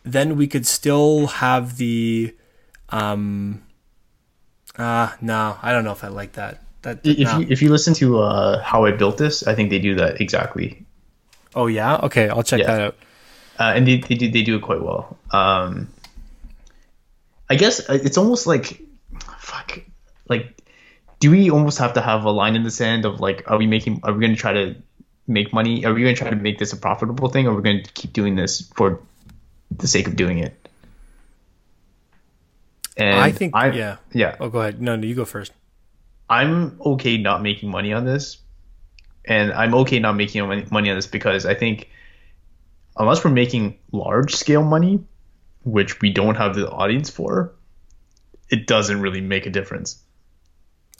then we could still have the, um, uh, no, I don't know if I like that. That if no. you if you listen to uh, how I built this, I think they do that exactly. Oh yeah, okay, I'll check yeah. that out. Uh, and they they do they do it quite well. Um, I guess uh, it's almost like fuck, like, do we almost have to have a line in the sand of like, are we making, are we going to try to make money? Are we going to try to make this a profitable thing, or are we going to keep doing this for the sake of doing it? And I think, I, yeah, yeah. Oh, go ahead. No, no, you go first. I'm okay not making money on this, and I'm okay not making money on this because I think unless we're making large scale money, which we don't have the audience for, it doesn't really make a difference.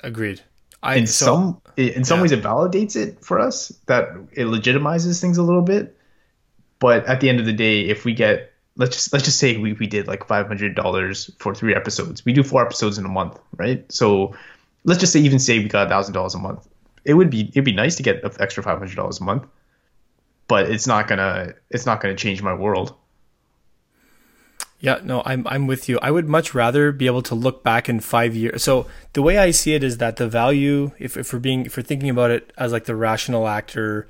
Agreed. I, in so, some in some yeah. ways, it validates it for us that it legitimizes things a little bit. But at the end of the day, if we get let's just let's just say we, we did like five hundred dollars for three episodes. We do four episodes in a month, right? So let's just say even say we got a thousand dollars a month. It would be it'd be nice to get an extra five hundred dollars a month, but it's not gonna it's not gonna change my world. Yeah, no, I'm I'm with you. I would much rather be able to look back in five years. So the way I see it is that the value, if, if we're being if we're thinking about it as like the rational actor,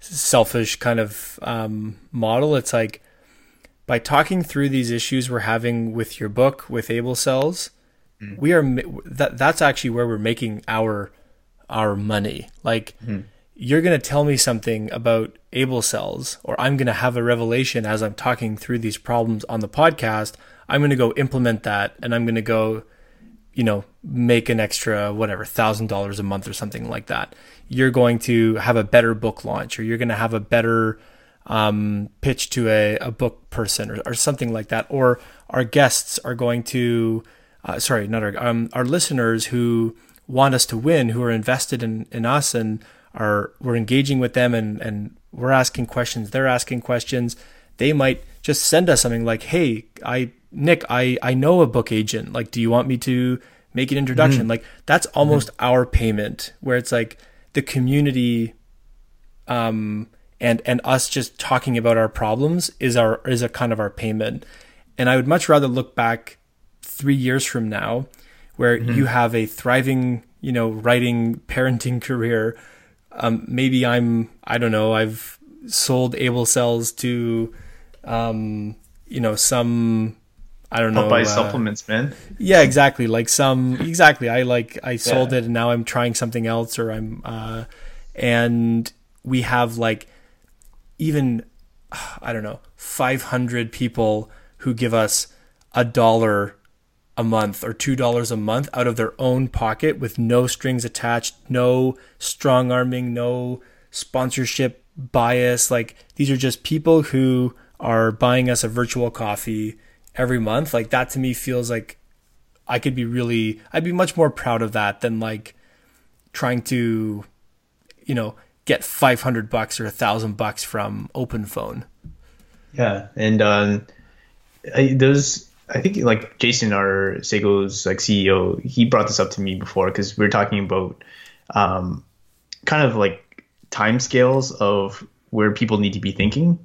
selfish kind of um, model, it's like by talking through these issues we're having with your book with Able Cells, mm-hmm. we are that that's actually where we're making our our money. Like. Mm-hmm you're going to tell me something about able cells or i'm going to have a revelation as i'm talking through these problems on the podcast. I'm going to go implement that and i'm going to go you know make an extra whatever thousand dollars a month or something like that. You're going to have a better book launch or you're going to have a better um, pitch to a, a book person or, or something like that. Or our guests are going to uh, sorry not our um, our listeners who want us to win who are invested in, in us and are we're engaging with them and and we're asking questions they're asking questions they might just send us something like hey i nick i i know a book agent like do you want me to make an introduction mm-hmm. like that's almost mm-hmm. our payment where it's like the community um and and us just talking about our problems is our is a kind of our payment and i would much rather look back 3 years from now where mm-hmm. you have a thriving you know writing parenting career um, maybe I'm I don't know I've sold able cells to um, you know some I don't know buy uh, supplements man yeah exactly like some exactly I like I sold yeah. it and now I'm trying something else or I'm uh, and we have like even I don't know 500 people who give us a dollar a month or two dollars a month out of their own pocket with no strings attached, no strong arming, no sponsorship bias. Like these are just people who are buying us a virtual coffee every month. Like that to me feels like I could be really I'd be much more proud of that than like trying to you know get 500 bucks or a thousand bucks from open phone yeah and um I, those I think like Jason, our Sego's like CEO, he brought this up to me before because we are talking about um, kind of like time scales of where people need to be thinking,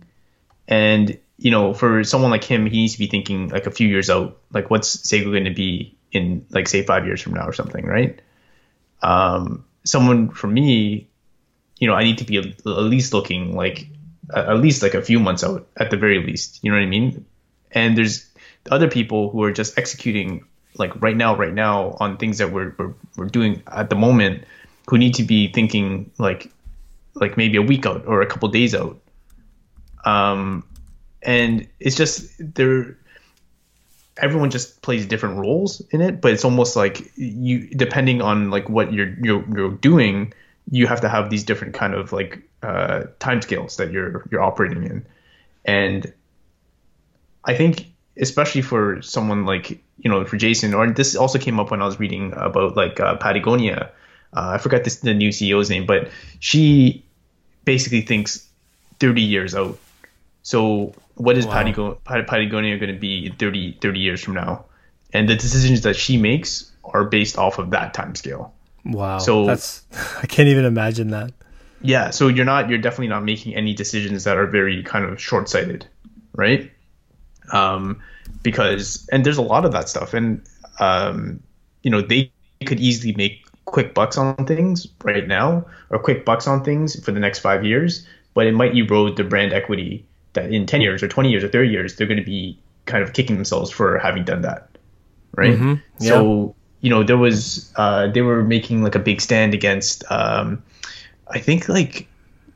and you know, for someone like him, he needs to be thinking like a few years out, like what's Sega going to be in like say five years from now or something, right? Um, someone for me, you know, I need to be at least looking like at least like a few months out at the very least. You know what I mean? And there's other people who are just executing like right now, right now on things that we're we're, we're doing at the moment, who need to be thinking like like maybe a week out or a couple days out. Um, and it's just there everyone just plays different roles in it but it's almost like you depending on like what you're you're, you're doing you have to have these different kind of like uh, time scales that you're you're operating in and i think especially for someone like you know for jason or this also came up when i was reading about like uh, patagonia uh, i forgot this the new ceo's name but she basically thinks 30 years out so what is wow. Patagonia going to be 30, 30 years from now? And the decisions that she makes are based off of that time scale. Wow. So that's I can't even imagine that. Yeah, so you're not you're definitely not making any decisions that are very kind of short-sighted, right? Um because and there's a lot of that stuff and um you know, they could easily make quick bucks on things right now or quick bucks on things for the next 5 years, but it might erode the brand equity that in 10 years or 20 years or 30 years they're going to be kind of kicking themselves for having done that right mm-hmm. yeah. so you know there was uh, they were making like a big stand against um, i think like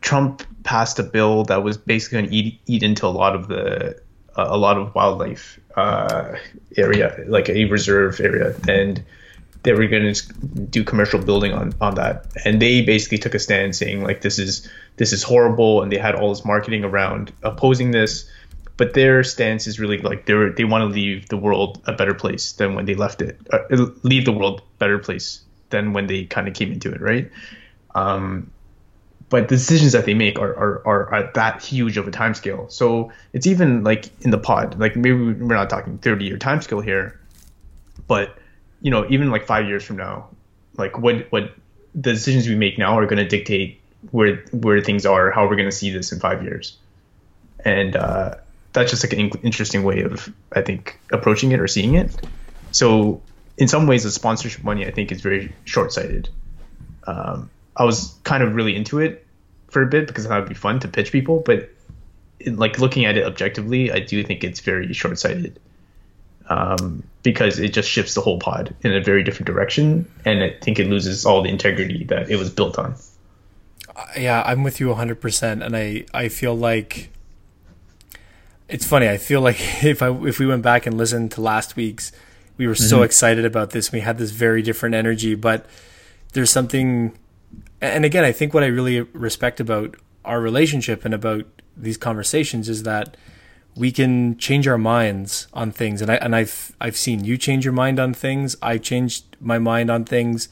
trump passed a bill that was basically going to eat, eat into a lot of the a lot of wildlife uh, area like a reserve area. And they were going to do commercial building on on that. And they basically took a stand saying like this is this is horrible. And they had all this marketing around opposing this. But their stance is really like they they want to leave the world a better place than when they left it uh, leave the world better place than when they kind of came into it right? Um, but the decisions that they make are, are, are at that huge of a time scale so it's even like in the pod like maybe we're not talking 30 year time scale here but you know, even like five years from now, like what what the decisions we make now are going to dictate where where things are, how we're going to see this in five years, and uh, that's just like an interesting way of I think approaching it or seeing it. So in some ways, the sponsorship money I think is very short sighted. Um, I was kind of really into it for a bit because that would be fun to pitch people, but in, like looking at it objectively, I do think it's very short sighted um, because it just shifts the whole pod in a very different direction, and I think it loses all the integrity that it was built on. Uh, yeah, I'm with you 100%, and I I feel like it's funny. I feel like if I if we went back and listened to last week's, we were mm-hmm. so excited about this. We had this very different energy, but there's something, and again, I think what I really respect about our relationship and about these conversations is that we can change our minds on things and I and I've I've seen you change your mind on things. I changed my mind on things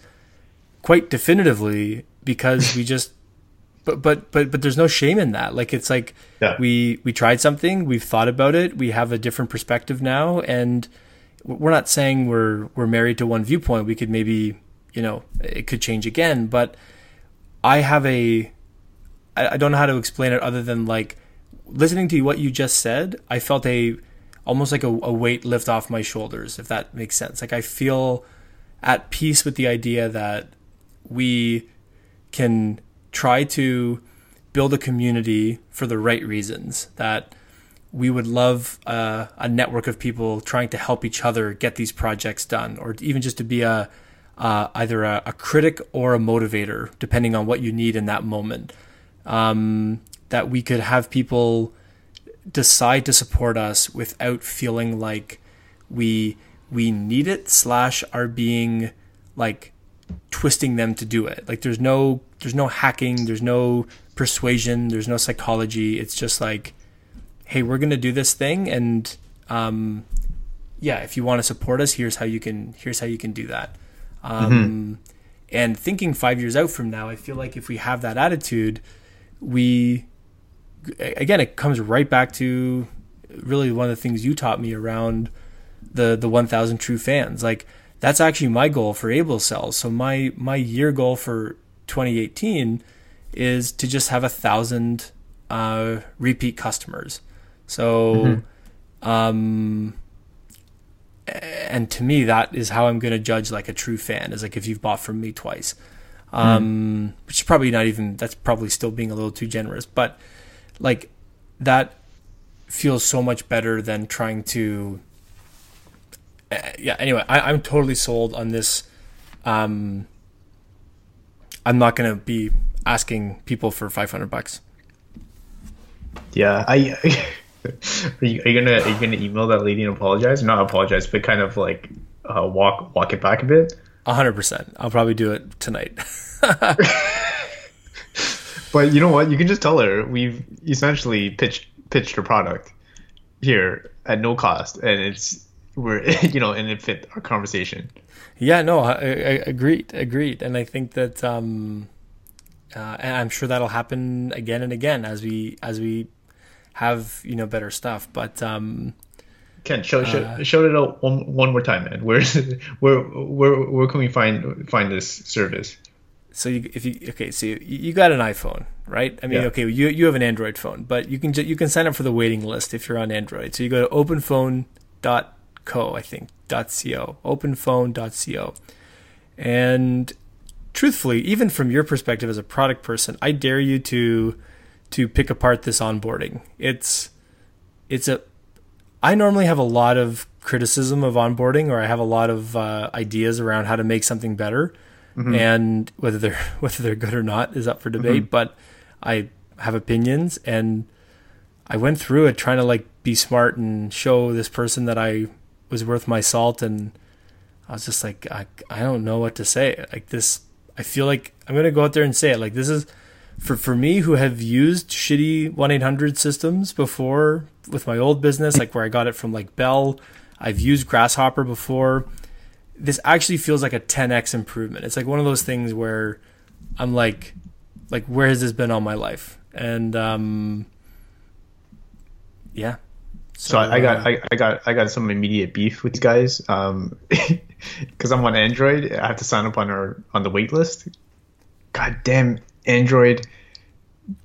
quite definitively because we just but but but but there's no shame in that. Like it's like yeah. we we tried something, we've thought about it, we have a different perspective now and we're not saying we're we're married to one viewpoint. We could maybe, you know, it could change again, but I have a I, I don't know how to explain it other than like listening to what you just said, I felt a almost like a, a, weight lift off my shoulders, if that makes sense. Like I feel at peace with the idea that we can try to build a community for the right reasons. That we would love uh, a network of people trying to help each other get these projects done, or even just to be a uh, either a, a, critic or a motivator, depending on what you need in that moment. Um, that we could have people decide to support us without feeling like we we need it slash are being like twisting them to do it. Like there's no there's no hacking there's no persuasion there's no psychology. It's just like hey we're gonna do this thing and um yeah if you want to support us here's how you can here's how you can do that um mm-hmm. and thinking five years out from now i feel like if we have that attitude we again, it comes right back to really one of the things you taught me around the the 1,000 true fans. Like that's actually my goal for Able Cells. So my my year goal for 2018 is to just have a thousand uh, repeat customers. So, um, and to me, that is how I'm going to judge like a true fan is like if you've bought from me twice, um, which is probably not even that's probably still being a little too generous, but like that feels so much better than trying to. Uh, yeah. Anyway, I, I'm totally sold on this. Um, I'm not going to be asking people for 500 bucks. Yeah, I. are, you, are you gonna are you gonna email that lady and apologize? Not apologize, but kind of like uh, walk walk it back a bit. hundred percent. I'll probably do it tonight. But you know what? You can just tell her we've essentially pitched pitched her product here at no cost, and it's we're you know, and it fit our conversation. yeah, no, I, I, agreed, agreed, and I think that um, uh, I'm sure that'll happen again and again as we as we have you know better stuff. But um, Ken, show show, show it out one one more time, man. Where where where where can we find find this service? so you, if you okay, so you, you got an iPhone, right? I mean, Yeah. okay, you you have an Android phone, but you can ju- you can sign up for the waiting list if you're on Android. So you go to openphone.co, I think .co, openphone.co, and truthfully, even from your perspective as a product person, I dare you to to pick apart this onboarding. It's it's a I normally have a lot of criticism of onboarding, or I have a lot of uh, ideas around how to make something better, and whether they're whether they're good or not is up for debate. But I have opinions, and I went through it trying to like be smart and show this person that I was worth my salt, and I was just like, I I don't know what to say. Like this, I feel like I'm gonna go out there and say it. Like this is for for me who have used shitty 1-800 systems before with my old business like where I got it from like Bell I've used Grasshopper before this actually feels like a 10x improvement it's like one of those things where I'm like like where has this been all my life and um yeah So I, I got uh, I, I got I got some immediate beef with these guys um because I'm on Android. I have to sign up on our on the wait list. God damn Android,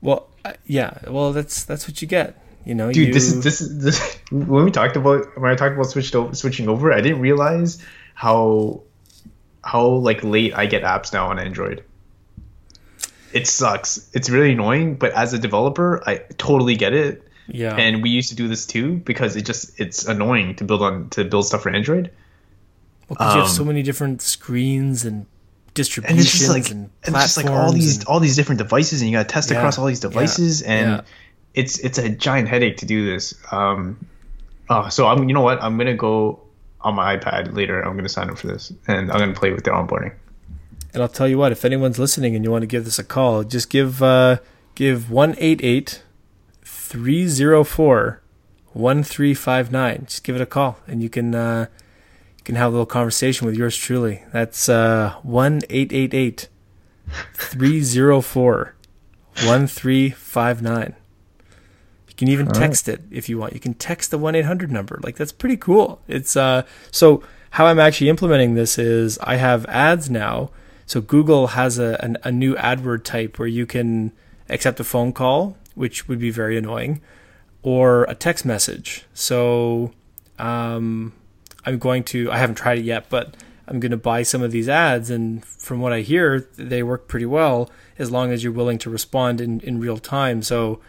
well uh, yeah well that's that's what you get you know dude! you, This is this is this. When we talked about when I talked about switched over, switching over, I didn't realize how how like late I get apps now on Android. It sucks. It's really annoying, but as a developer, I totally get it. yeah and we used to do this too because it just it's annoying to build on to build stuff for android Well, 'cause you have Um, so many different screens and and it's just like and and it's just like all these and- all these different devices and you got to test Yeah, across all these yeah, devices and yeah. it's it's a giant headache to do this. Um oh, so i'm you know what? I'm gonna go on my ipad later. I'm gonna sign up for this and i'm gonna play with the onboarding. And I'll tell you what, if anyone's listening and you want to give this a call, just give uh, give 188 304 1359. Just give it a call and you can uh, can have a little conversation with yours truly. That's uh 1888 304 1359. You can even text it if you want. You can text the 1-800 number. Like that's pretty cool. It's uh so how I'm actually implementing this is I have ads now. So Google has a an, a new AdWord type where you can accept a phone call, which would be very annoying, or a text message. So um, I'm going to I haven't tried it yet, but I'm going to buy some of these ads, and from what I hear, they work pretty well as long as you're willing to respond in, in real time. So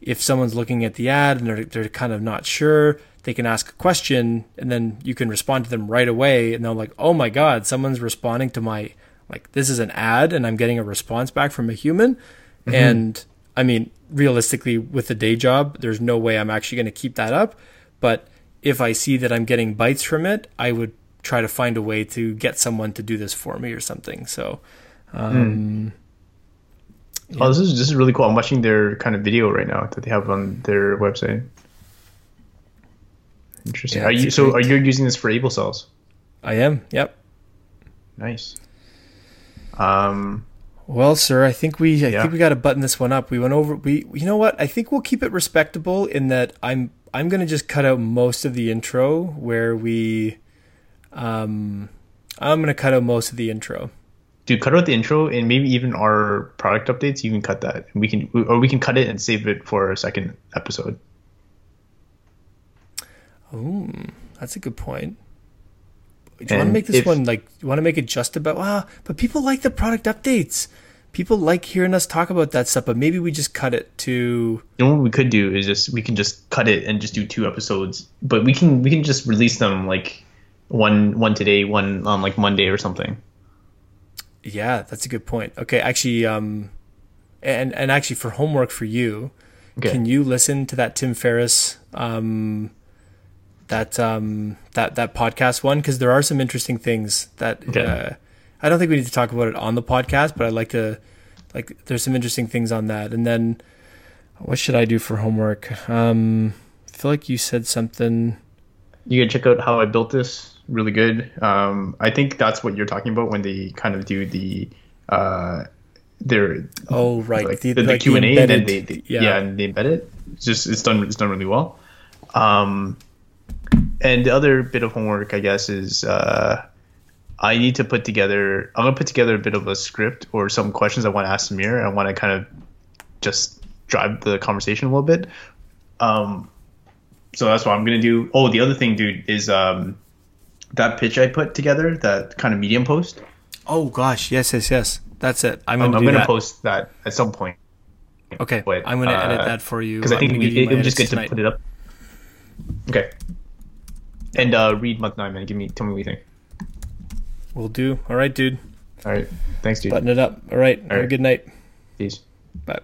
if someone's looking at the ad and they're, they're kind of not sure, they can ask a question and then you can respond to them right away. And they're like, oh my God, someone's responding to my, like, this is an ad and I'm getting a response back from a human. Mm-hmm. And I mean, realistically, with the day job, there's no way I'm actually going to keep that up. But if I see that I'm getting bites from it, I would try to find a way to get someone to do this for me or something. So, um, oh this is this is really cool i'm watching their kind of video right now that they have on their website interesting Yeah, are you so great. are you using this for able cells I am. Yep. nice um Well, sir, I think we I Yeah. think we got to button this one up. We went over we you know what? I think we'll keep it respectable in that I'm I'm going to just cut out most of the intro where we um I'm going to cut out most of the intro. Dude, cut out the intro and maybe even our product updates. You can cut that. We can, or we can cut it and save it for a second episode. Ooh, that's a good point. Do you want to make this if- one like? You want to make it just about? Wow, but people like the product updates. People like hearing us talk about that stuff. But maybe we just cut it to. You know what we could do is just we can just cut it and just do two episodes, but we can we can just release them like one one today, one on like Monday or something. Yeah, that's a good point. Okay, actually, um, and and actually for homework for you, Okay. can you listen to that Tim Ferriss, um, that um that that podcast one because there are some interesting things that Okay. uh, I don't think we need to talk about it on the podcast, but I'd like to like there's some interesting things on that. And then what should I do for homework? Um, I feel like you said something. You can check out how I built this. Really good. Um, I think that's what you're talking about when they kind of do the uh, their Oh, right, like the- the, like the Q and A, and then they, they yeah. yeah. and they embed it. It's just it's done it's done really well. Um, and the other bit of homework, I guess, is uh, I need to put together. I'm gonna put together a bit of a script or some questions I want to ask Samir. I want to kind of just drive the conversation a little bit. Um, so that's what I'm gonna do. Oh, the other thing, dude, is um, that pitch I put together, that kind of medium post. Oh gosh, yes, yes, yes. That's it. I'm I'm, gonna I'm do gonna that. post that at some point. Okay, but, I'm gonna edit uh, that for you because I think I'm it, it, just good to put it up. Okay. And uh, read month nine, man. Give me, tell me what you think. We'll do. All right, dude. All right. Thanks, dude. Button it up. All right. Have a good night. Peace. Bye.